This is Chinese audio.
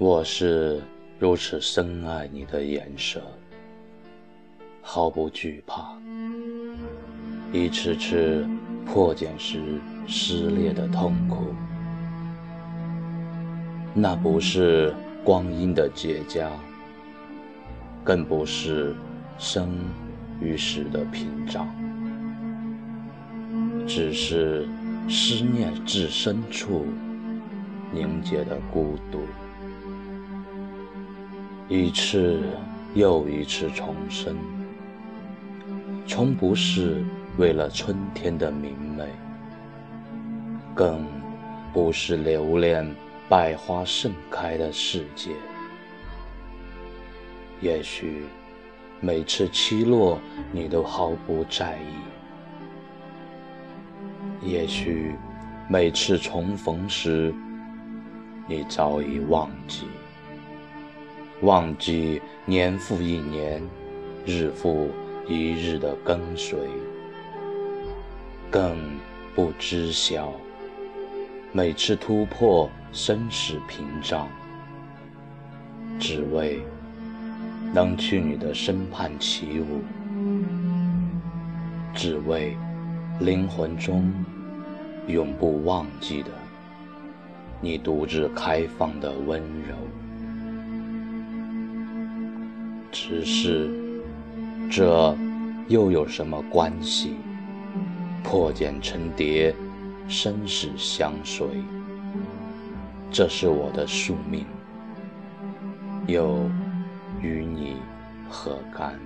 我是如此深爱你的颜色，毫不惧怕一次次破茧时撕裂的痛苦。那不是光阴的结痂，更不是生与死的屏障，只是思念至深处凝结的孤独。一次又一次重生，从不是为了春天的明媚，更不是留恋百花盛开的世界。也许每次起落，你都毫不在意；也许每次重逢时，你早已忘记。忘记年复一年、日复一日的跟随，更不知晓每次突破生死屏障，只为能去你的身畔起舞，只为灵魂中永不忘记的你独自开放的温柔。只是，这又有什么关系？破茧成蝶，生死相随，这是我的宿命，又与你何干？